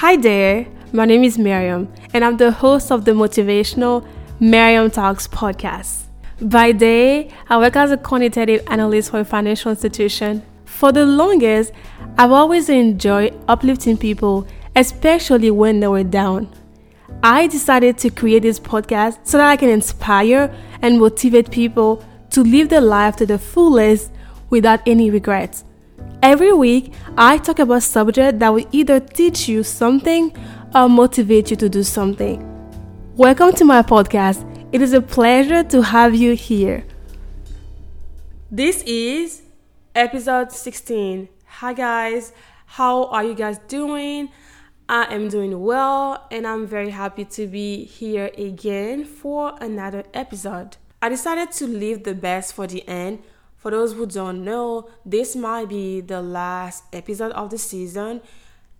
Hi there, my name is Miriam, and I'm the host of the motivational Miriam Talks podcast. By day, I work as a quantitative analyst for a financial institution. For the longest, I've always enjoyed uplifting people, especially when they were down. I decided to create this podcast so that I can inspire and motivate people to live their life to the fullest without any regrets. Every week, I talk about subject that will either teach you something or motivate you to do something. Welcome to my podcast. It is a pleasure to have you here. This is episode 16. Hi, guys. How are you guys doing? I am doing well, and I'm very happy to be here again for another episode. I decided to leave the best for the end for those who don't know, this might be the last episode of the season.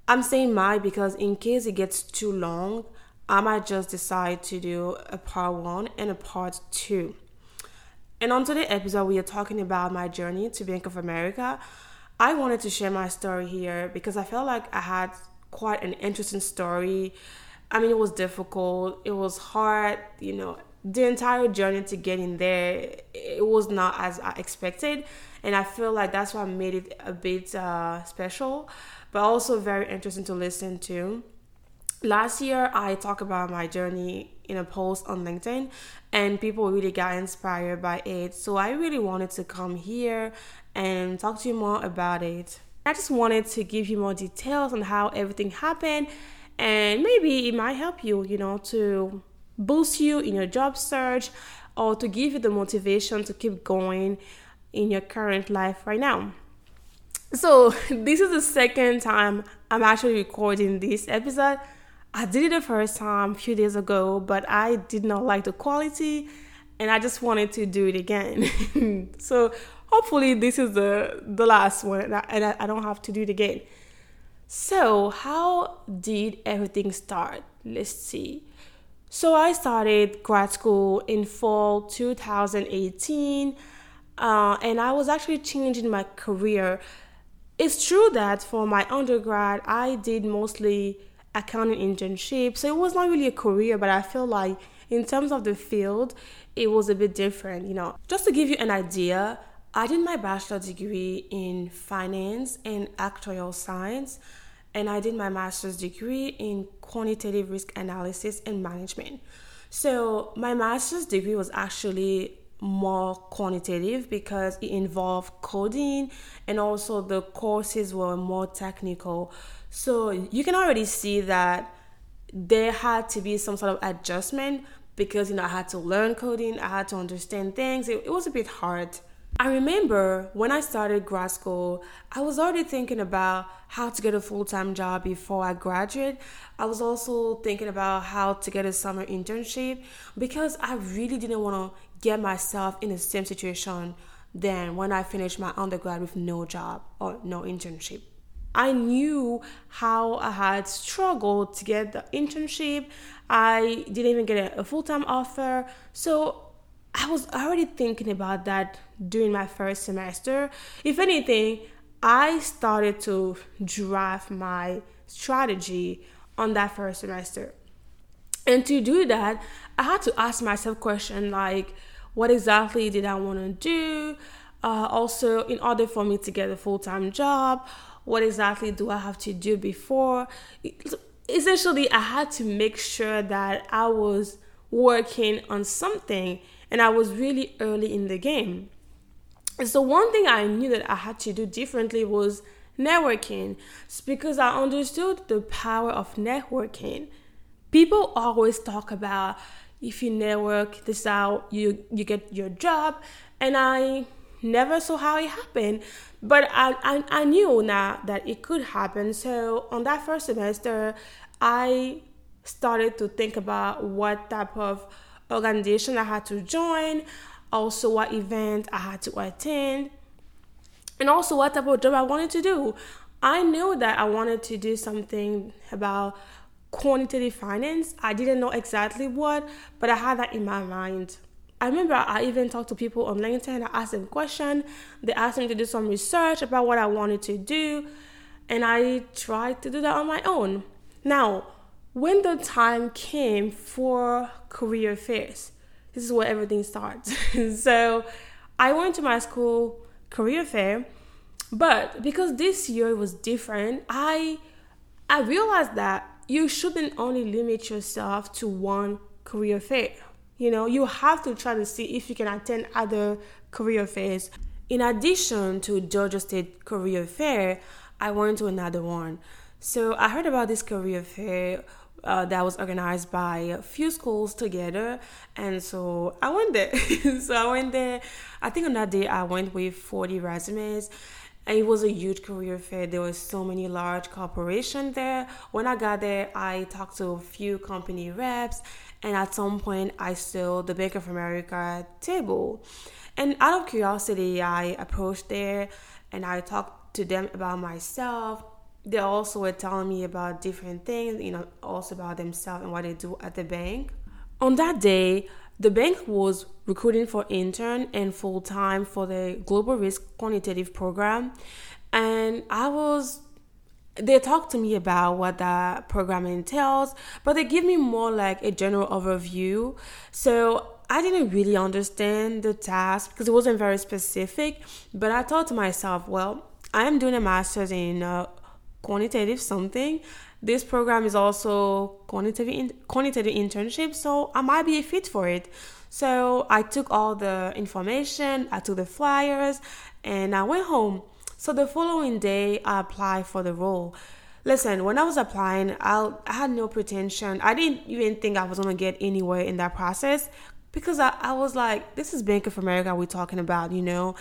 I'm saying might because in case it gets too long, I might just decide to do a part one and a part two. And on today's episode, we are talking about my journey to Bank of America. I wanted to share my story here because I felt like I had quite an interesting story. I mean, it was difficult, it was hard, you know, the entire journey to getting there it was not as I expected. And I feel like that's what made it a bit uh, special but also very interesting to listen to. Last year I talked about my journey in a post on LinkedIn and people really got inspired by it. So I really wanted to come here and talk to you more about it. I just wanted to give you more details on how everything happened and maybe it might help you you know to boost you in your job search or to give you the motivation to keep going in your current life right now. So, this is the second time I'm actually recording this episode. I did it the first time a few days ago, but I did not like the quality and I just wanted to do it again. so, hopefully, this is the, the last one and, I, I don't have to do it again. So, how did everything start? Let's see. So I started grad school in fall 2018, uh, and I was actually changing my career. It's true that for my undergrad, I did mostly accounting internship, so it was not really a career, but I feel like in terms of the field, it was a bit different. You know, just to give you an idea, I did my bachelor degree in finance and actuarial science and I did my master's degree in quantitative risk analysis and management. So, my master's degree was actually more quantitative because it involved coding and also the courses were more technical. So, you can already see that there had to be some sort of adjustment because you know I had to learn coding, I had to understand things. It, it was a bit hard I remember when I started grad school, I was already thinking about how to get a full time job before I graduate. I was also thinking about how to get a summer internship because I really didn't want to get myself in the same situation than when I finished my undergrad with no job or no internship. I knew how I had struggled to get the internship. I didn't even get a, full time offer. So I was already thinking about that during my first semester. If anything, I started to draft my strategy on that first semester. And to do that, I had to ask myself questions like, what exactly did I want to do? Uh, also, in order for me to get a full time job, what exactly do I have to do before? Essentially, I had to make sure that I was working on something and I was really early in the game. So one thing I knew that I had to do differently was networking it's because I understood the power of networking. People always talk about if you network this out, you you get your job, and I never saw how it happened, but I, I, I knew now that it could happen. So on that first semester, I started to think about what type of organization I had to join, also what event I had to attend, and also what type of job I wanted to do. I knew that I wanted to do something about quantitative finance. I didn't know exactly what, but I had that in my mind. I remember I even talked to people on LinkedIn. I asked them questions. They asked me to do some research about what I wanted to do. and I tried to do that on my own. Now, when the time came for career fairs, this is where everything starts. so I went to my school career fair, but because this year was different, I I realized that you shouldn't only limit yourself to one career fair. You know, you have to try to see if you can attend other career fairs. In addition to Georgia State Career Fair, I went to another one. So I heard about this career fair uh, that was organized by a few schools together, and so I went there. so I went there. I think on that day I went with 40 resumes. And it was a huge career fair. There were so many large corporations there. When I got there, I talked to a few company reps, and at some point, I saw the Bank of America table. And out of curiosity, I approached there and I talked to them about myself they also were telling me about different things, you know, also about themselves and what they do at the bank. On that day, the bank was recruiting for intern and full time for the global risk quantitative program. And I was they talked to me about what that program entails, but they give me more like a general overview. So I didn't really understand the task because it wasn't very specific. But I thought to myself, well, I am doing a master's in uh, quantitative something. This program is also quantitative in, quantitative internship, so I might be a fit for it. So I took all the information, I took the flyers, and I went home. So the following day, I applied for the role. Listen, when I was applying, I, I had no pretension. I didn't even think I was gonna get anywhere in that process because I, I was like, this is Bank of America we're talking about, you know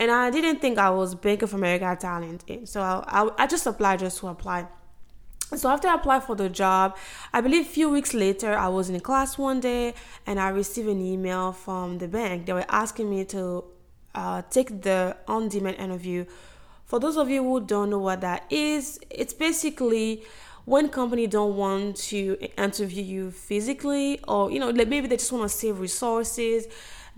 and I didn't think I was Bank of America talent. So I, I, I just applied just to apply. So after I applied for the job, I believe a few weeks later, I was in class one day and I received an email from the bank. They were asking me to uh, take the on-demand interview. For those of you who don't know what that is, it's basically when company don't want to interview you physically or you know like maybe they just want to save resources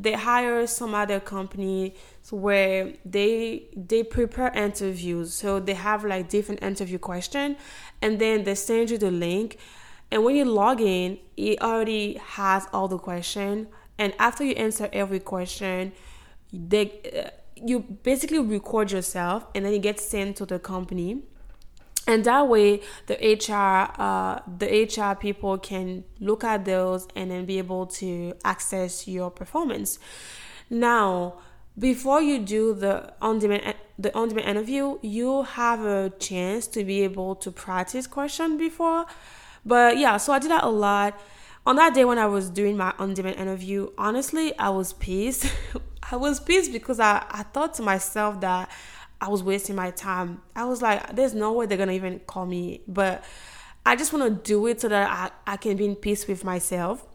they hire some other company where they they prepare interviews. So they have like different interview question and then they send you the link. And when you log in it already has all the question. And after you answer every question they uh, you basically record yourself and then it gets sent to the company and that way the hr uh, the hr people can look at those and then be able to access your performance. Now before you do the on-demand the on-demand interview you have a chance to be able to practice question before. But yeah so i did that a lot. On that day when i was doing my on-demand interview honestly i was pissed. I was pissed because I, I thought to myself that i was wasting my time i was like there's no way they're gonna even call me but i just want to do it so that I, I can be in peace with myself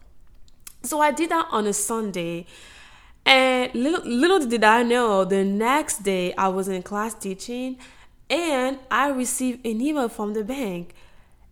so i did that on a sunday and little, little did I know, the next day I was in class teaching and I received an email from the bank.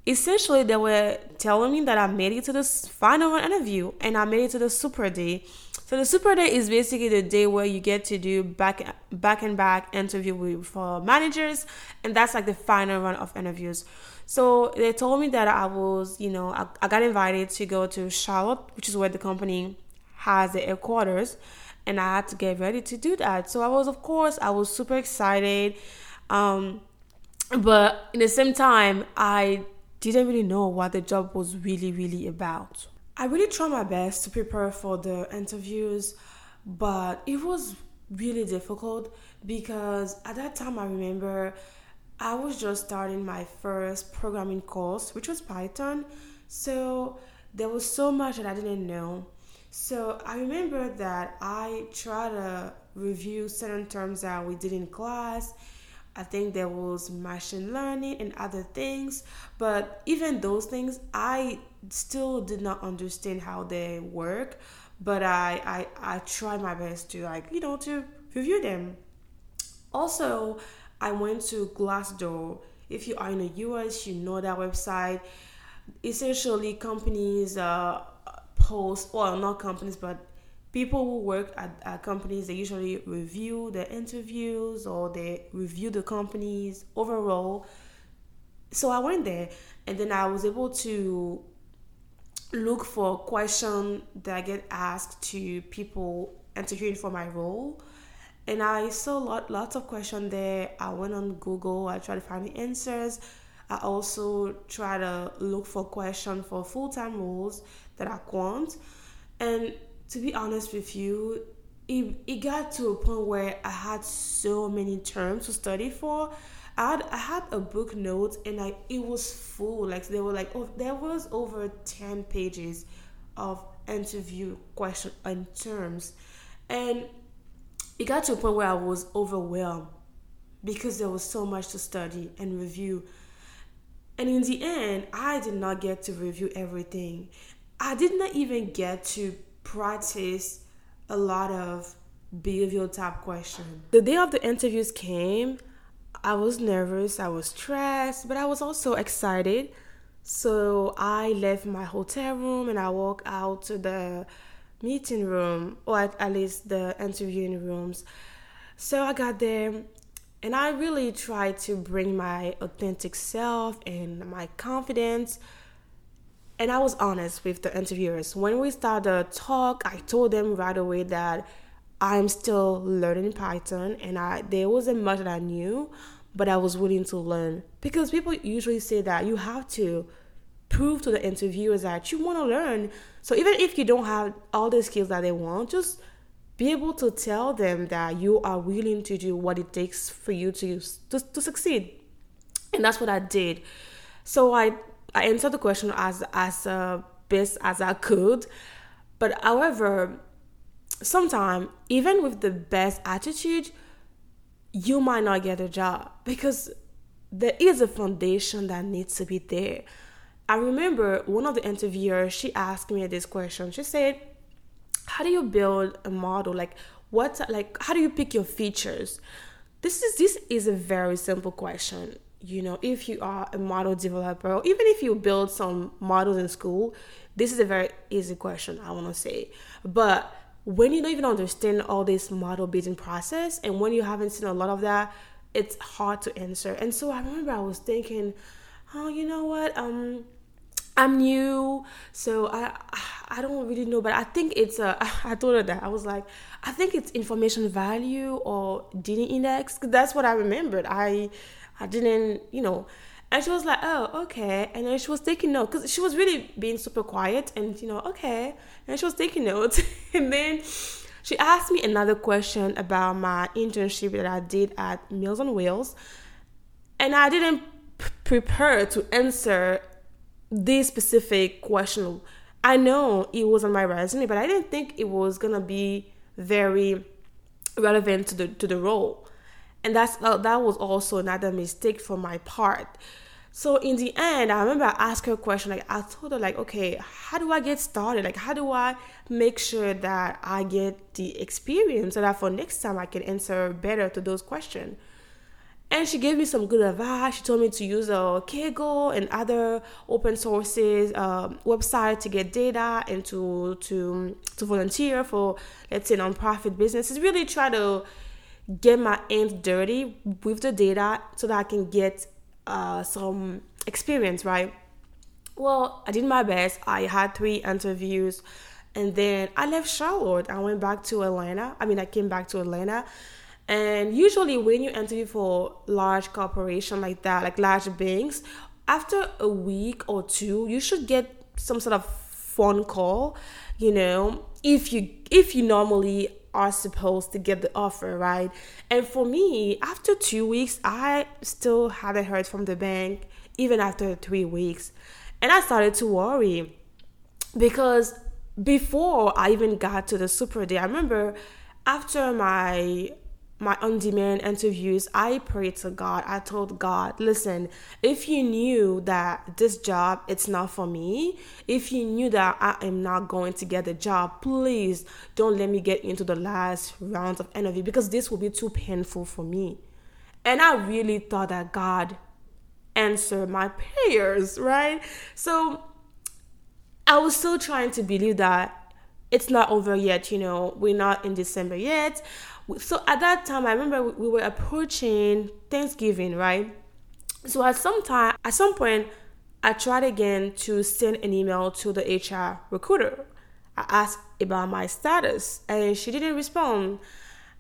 Essentially, they were telling me that I made it to the final interview and I made it to the super day. So the super day is basically the day where you get to do back back and back interview with for managers, and that's like the final run of interviews. So they told me that I was, you know, I, I got invited to go to Charlotte, which is where the company has the headquarters and I had to get ready to do that. So I was, of course, I was super excited. Um, but in the same time, I didn't really know what the job was really, really about. I really tried my best to prepare for the interviews, but it was really difficult because at that time I remember I was just starting my first programming course, which was Python. So there was so much that I didn't know. So I remember that I tried to review certain terms that we did in class. I think there was machine learning and other things, but even those things, I still did not understand how they work. But I, I, I tried my best to like you know to review them. Also, I went to Glassdoor. If you are in the US, you know that website. Essentially, companies uh, post well not companies but people who work at, at companies they usually review the interviews or they review the companies overall. So i went there and then i was able to look for questions that i get asked to people interviewing for my role. And i saw lot, lots of questions there. I went on google i tried to find the answers. I also try to look for questions for full-time roles that i want. And to be honest with you it, it got to a point where i had so many terms to study for I had, I had a book note and like it was full like there were like oh, there was over 10 pages of interview question and terms and it got to a point where I was overwhelmed because there was so much to study and review. And in the end, I did not get to review everything. I did not even get to practice a lot of behavioral type questions. The day of the interviews came, I was nervous, I was stressed, but I was also excited. So I left my hotel room and I walked out to the meeting room, or at, at least the interviewing rooms. So I got there and I really tried to bring my authentic self and my confidence. And I was honest with the interviewers. When we started the talk, I told them right away that I'm still learning Python and I there wasn't much that I knew, but I was willing to learn. Because people usually say that you have to prove to the interviewers that you want to learn. So even if you don't have all the skills that they want, just be able to tell them that you are willing to do what it takes for you to to, to succeed. And that's what I did. So I I answered the question as as uh, best as I could. But however, sometimes even with the best attitude, you might not get a job because there is a foundation that needs to be there. I remember one of the interviewers, she asked me this question. She said, How do you build a model? Like what like how do you pick your features? This is this is a very simple question. You know, if you are a model developer, or even if you build some models in school, this is a very easy question, I wanna say. But when you don't even understand all this model building process and when you haven't seen a lot of that, it's hard to answer. And so I remember I was thinking, oh, you know what? Um, I'm new, so I I don't really know, but I think it's a. I told her that I was like, I think it's information value or Gini index. That's what I remembered. I I didn't, you know, and she was like, oh okay, and then she was taking notes because she was really being super quiet and you know okay, and she was taking notes, and then she asked me another question about my internship that I did at Meals on Wheels, and I didn't p- prepare to answer this specific question. I know it was on my resume, but I didn't think it was gonna be very relevant to the to the role, and that's uh, that was also another mistake for my part. So in the end, I remember I asked her a question. Like I told her, like, okay, how do I get started? Like, how do I make sure that I get the experience so that for next time I can answer better to those questions? And she gave me some good advice. She told me to use a Kaggle and other open sources um, website to get data and to to to volunteer for let's say nonprofit businesses. Really try to get my hands dirty with the data so that I can get uh, some experience, right? Well, I did my best. I had three interviews and then I left Charlotte. I went back to Atlanta. I mean, I came back to Atlanta and usually, when you interview for large corporation like that, like large banks, after a week or two, you should get some sort of phone call. You know, if you if you normally are supposed to get the offer, right? And for me, after two weeks, I still hadn't heard from the bank, even after three weeks. And I started to worry because before I even got to the super day, I remember after my my on demand interviews, I prayed to God. I told God, listen, if you knew that this job it's not for me, if you knew that I am not going to get the job, please don't let me get into the last round of interview because this will be too painful for me. And I really thought that God answered my prayers, right? So I was still trying to believe that it's not over yet, you know, we're not in December yet. So at that time, I remember we were approaching Thanksgiving, right? So at some time, at some point, I tried again to send an email to the HR recruiter. I asked about my status and she didn't respond.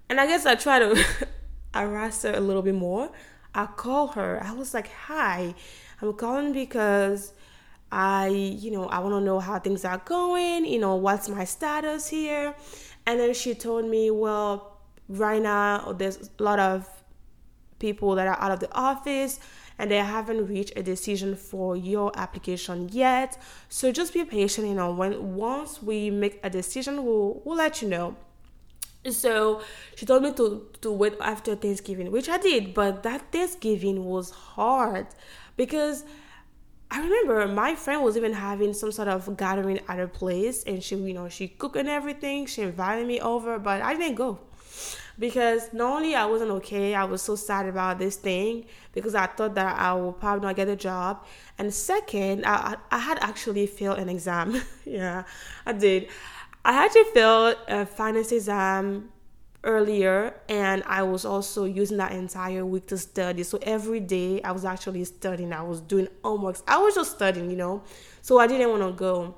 And I guess I tried to harass her a little bit more. I called her. I was like, "Hi, I'm calling because I, you know, I want to know how things are going, you know, what's my status here. And then she told me, well, right now there's a lot of people that are out of the office and they haven't reached a decision for your application yet. So just be patient, you know, when once we make a decision, we'll we'll let you know. So she told me to to wait after Thanksgiving, which I did, but that Thanksgiving was hard because I remember my friend was even having some sort of gathering at her place and she, you know, she cooked and everything. She invited me over, but I didn't go because not only I wasn't okay, I was so sad about this thing because I thought that I would probably not get a job. And second, I, I had actually failed an exam. yeah, I did. I had to fail a finance exam earlier and I was also using that entire week to study. So every day I was actually studying. I was doing homeworks. I was just studying, you know. So I didn't want to go.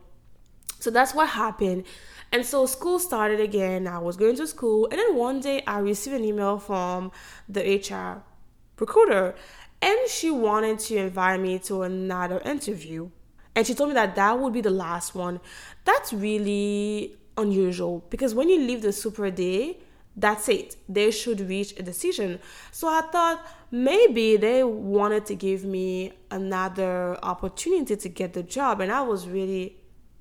So that's what happened. And so school started again. I was going to school and then one day I received an email from the HR recruiter and she wanted to invite me to another interview. And she told me that that would be the last one. That's really unusual because when you leave the super day, that's it. They should reach a decision. So I thought maybe they wanted to give me another opportunity to get the job. And I was really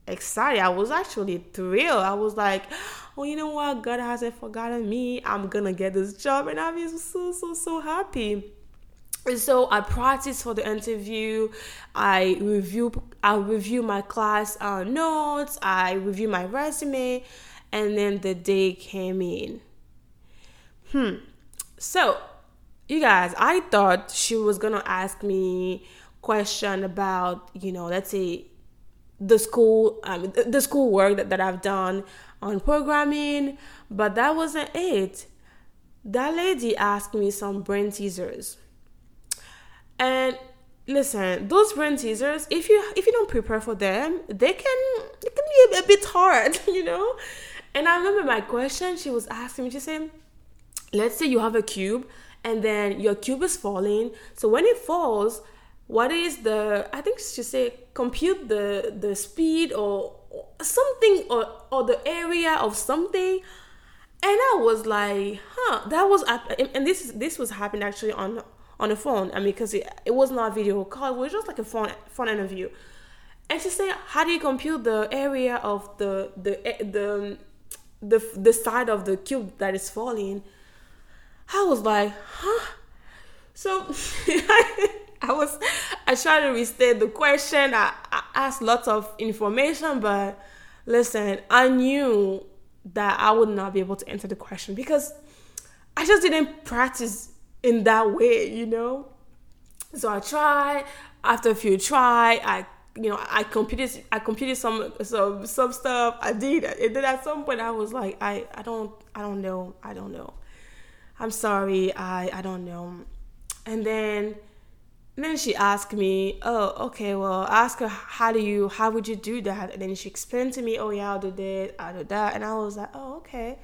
excited. I was actually thrilled. I was like, oh, you know what? God hasn't forgotten me. I'm to get this job. And I'm so, so, so happy. And so I practiced for the interview. I review I review my class uh, notes. I review my resume, and then the day came in. Hmm. So, you guys, I thought she was gonna ask me question about, you know, let's say the school, um, the school work that, that I've done on programming, but that wasn't it. That lady asked me some brain teasers, and listen, those brain teasers, if you if you don't prepare for them, they can it can be a, a bit hard, you know. And I remember my question. She was asking me. She said let's say you have a cube and then your cube is falling. So when it falls, what is the I think she said compute the the speed or, something or or the area of something. And I was like, huh, that was and this this was happening actually on on the phone. I mean, because it, it was not a video call, it was just like a phone phone interview. And she said, how do you compute the area of the the the the the side of the cube that is falling? I was like, huh? So I was, I tried to restate the question. I, I asked lots of information, but listen, I knew that I would not be able to answer the question because I just didn't practice in that way, you know. So I tried. After a few try, I you know I computed I computed some some some stuff. I did, and then at some point I was like, I I don't I don't know I don't know. I'm sorry, I, I don't know. And then then she asked me, oh, okay, well, ask her, how do you, how would you do that? And then she explained to me, oh, yeah, I'll do this, I'll do that. And I was like, oh, okay.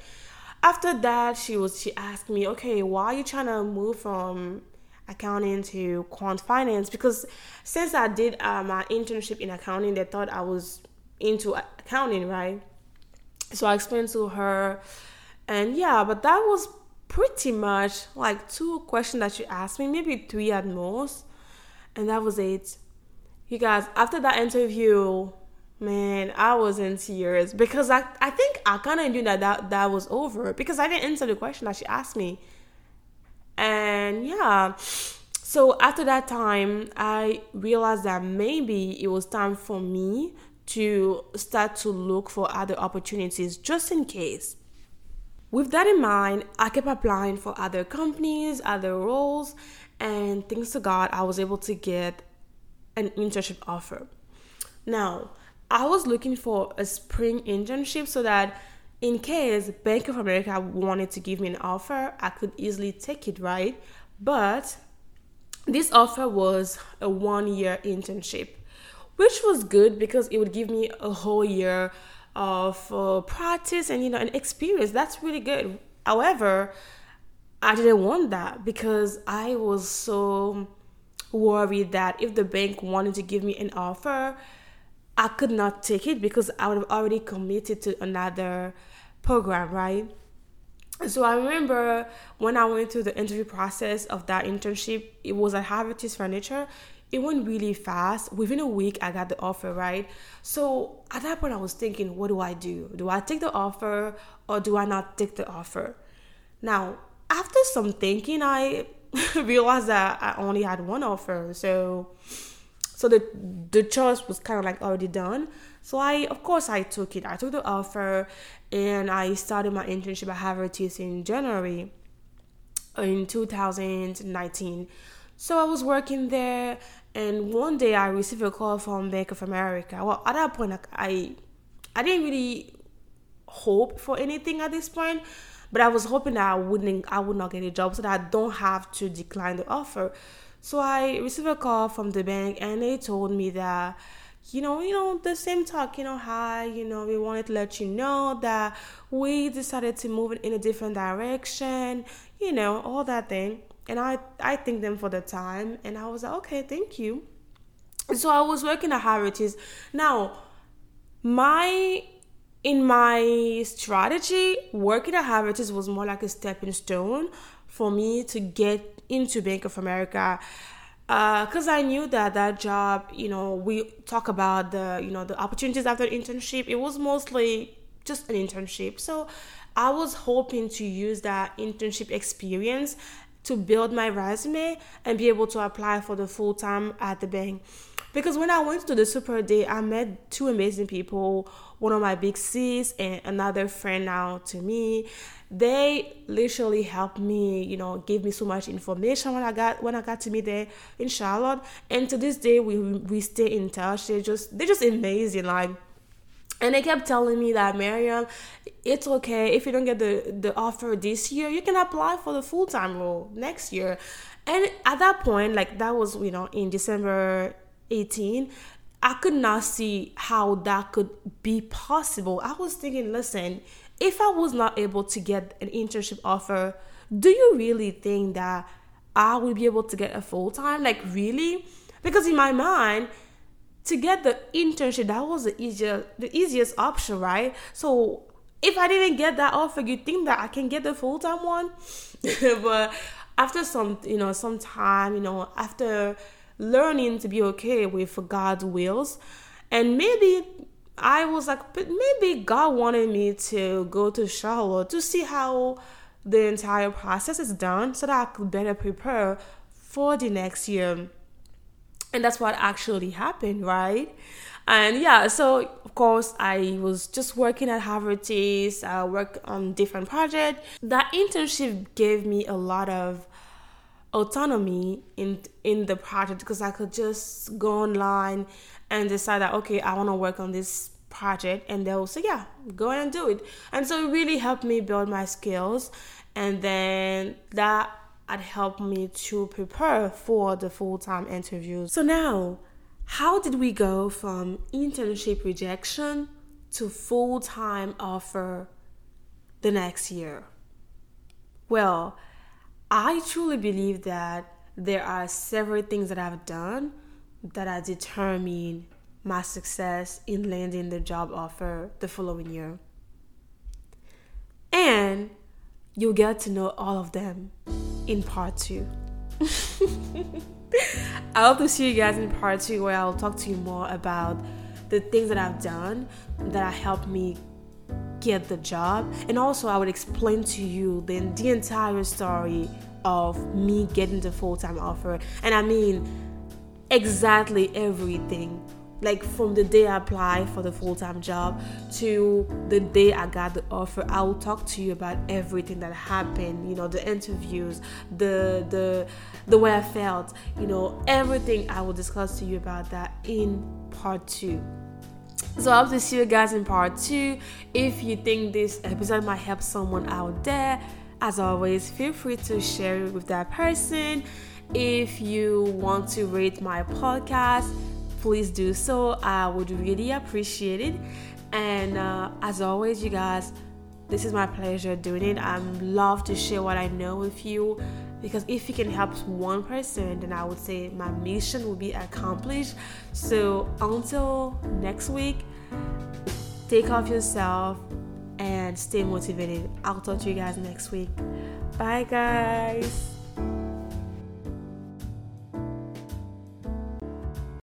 After that, she was, she asked me, okay, why are you trying to move from accounting to quant finance? Because since I did uh, my internship in accounting, they thought I was into accounting, right? So I explained to her, and yeah, but that was pretty much like two questions that she asked me, maybe three at most. And that was it. You guys, after that interview, man, I was in tears because I, I think I kind of knew that, that that was over because I didn't answer the question that she asked me. And yeah, so after that time, I realized that maybe it was time for me to start to look for other opportunities just in case with that in mind, I kept applying for other companies, other roles, and thanks to God, I was able to get an internship offer. Now, I was looking for a spring internship so that in case Bank of America wanted to give me an offer, I could easily take it, right? But this offer was a one year internship, which was good because it would give me a whole year of uh, practice and you know an experience. That's really good. However, I didn't want that because I was so worried that if the bank wanted to give me an offer, I could not take it because I would have already committed to another program, right? So I remember when I went through the interview process of that internship, it was at Havertys Furniture. It went really fast. Within a week, I got the offer, right? So at that point, I was thinking, what do I do? Do I take the offer or do I not take the offer? Now, after some thinking, I realized that I only had one offer. So so the the choice was kind of like already done. So I of course I took it. I took the offer and I started my internship at Havertys in January in 2019. So I was working there and one day I received a call from Bank of America. Well, at that point I I didn't really hope for anything at this point but I was hoping that I wouldn't I would not get a job so that I don't have to decline the offer. So I received a call from the bank and they told me that you know, you know, the same talk, you know, hi, you know, we wanted to let you know that we decided to move in a different direction, you know, all that thing. And I I thanked them for the time and I was like, okay, thank you. so I was working at Havertys. Now, my in my strategy, working at Havertys was more like a stepping stone for me to get into Bank of America because uh, I knew that that job, you know, we talk about the, you know, the opportunities after internship. It was mostly just an internship. So I was hoping to use that internship experience to build my resume and be able to apply for the full time at the bank. Because when I went to the super day, I met two amazing people one of my big sis and another friend now to me. They literally helped me you know gave me so much information when i got when i got to meet there in charlotte. And to this day we we stay in touch. They're just they're just amazing like and they kept telling me that Mariam, it's okay. If you don't get the, the offer this year, you can apply for the full time role next year. And at that point, like that was, you know, in December 18, I could not see how that could be possible. I was thinking, listen, if I was not able to get an internship offer, do you really think that I would be able to get a full time? Like, really? Because in my mind, to get the internship, that was the easier, the easiest option, right? So if I didn't get that offer, you think that I can get the full time one? but after some, you know, some time, you know, after learning to be okay with God's wills. And maybe I was like, but maybe God wanted me to go to Charlotte to see how the entire process is done so that I could better prepare for the next year. And that's what actually happened, right? And yeah, so of course I was just working at Harvard Havertys. I worked on different projects. That internship gave me a lot of autonomy in in the project because I could just go online and decide that okay I want to work on this project and they'll say yeah go and do it. And so it really helped me build my skills and then that had helped me to prepare for the full-time interviews. So now how did we go from internship rejection to full-time offer the next year? Well I truly believe that there are several things that I've done that have determined my success in landing the job offer the following year. And you'll get to know all of them in part two. I hope to see you guys in part two where I'll talk to you more about the things that I've done that have helped me get the job. And also, I would explain to you the, the entire story of me getting the full time offer. And I mean, exactly everything. Like from the day I applied for the full time job to the day I got the offer, I will talk to you about everything that happened. You know, the interviews, the the the way I felt. You know, everything I will discuss to you about that in part two. So I hope to see you guys in part two. If you think this episode might help someone out there, as always, feel free to share it with that person. If you want to rate my podcast, please do so. I would really appreciate it. And uh, as always, you guys, this is my pleasure doing it. I love to share what I know with you because if you can help one person, then I would say my mission will be accomplished. So until next week, take off yourself and stay motivated. I'll talk to you guys next week. Bye, guys.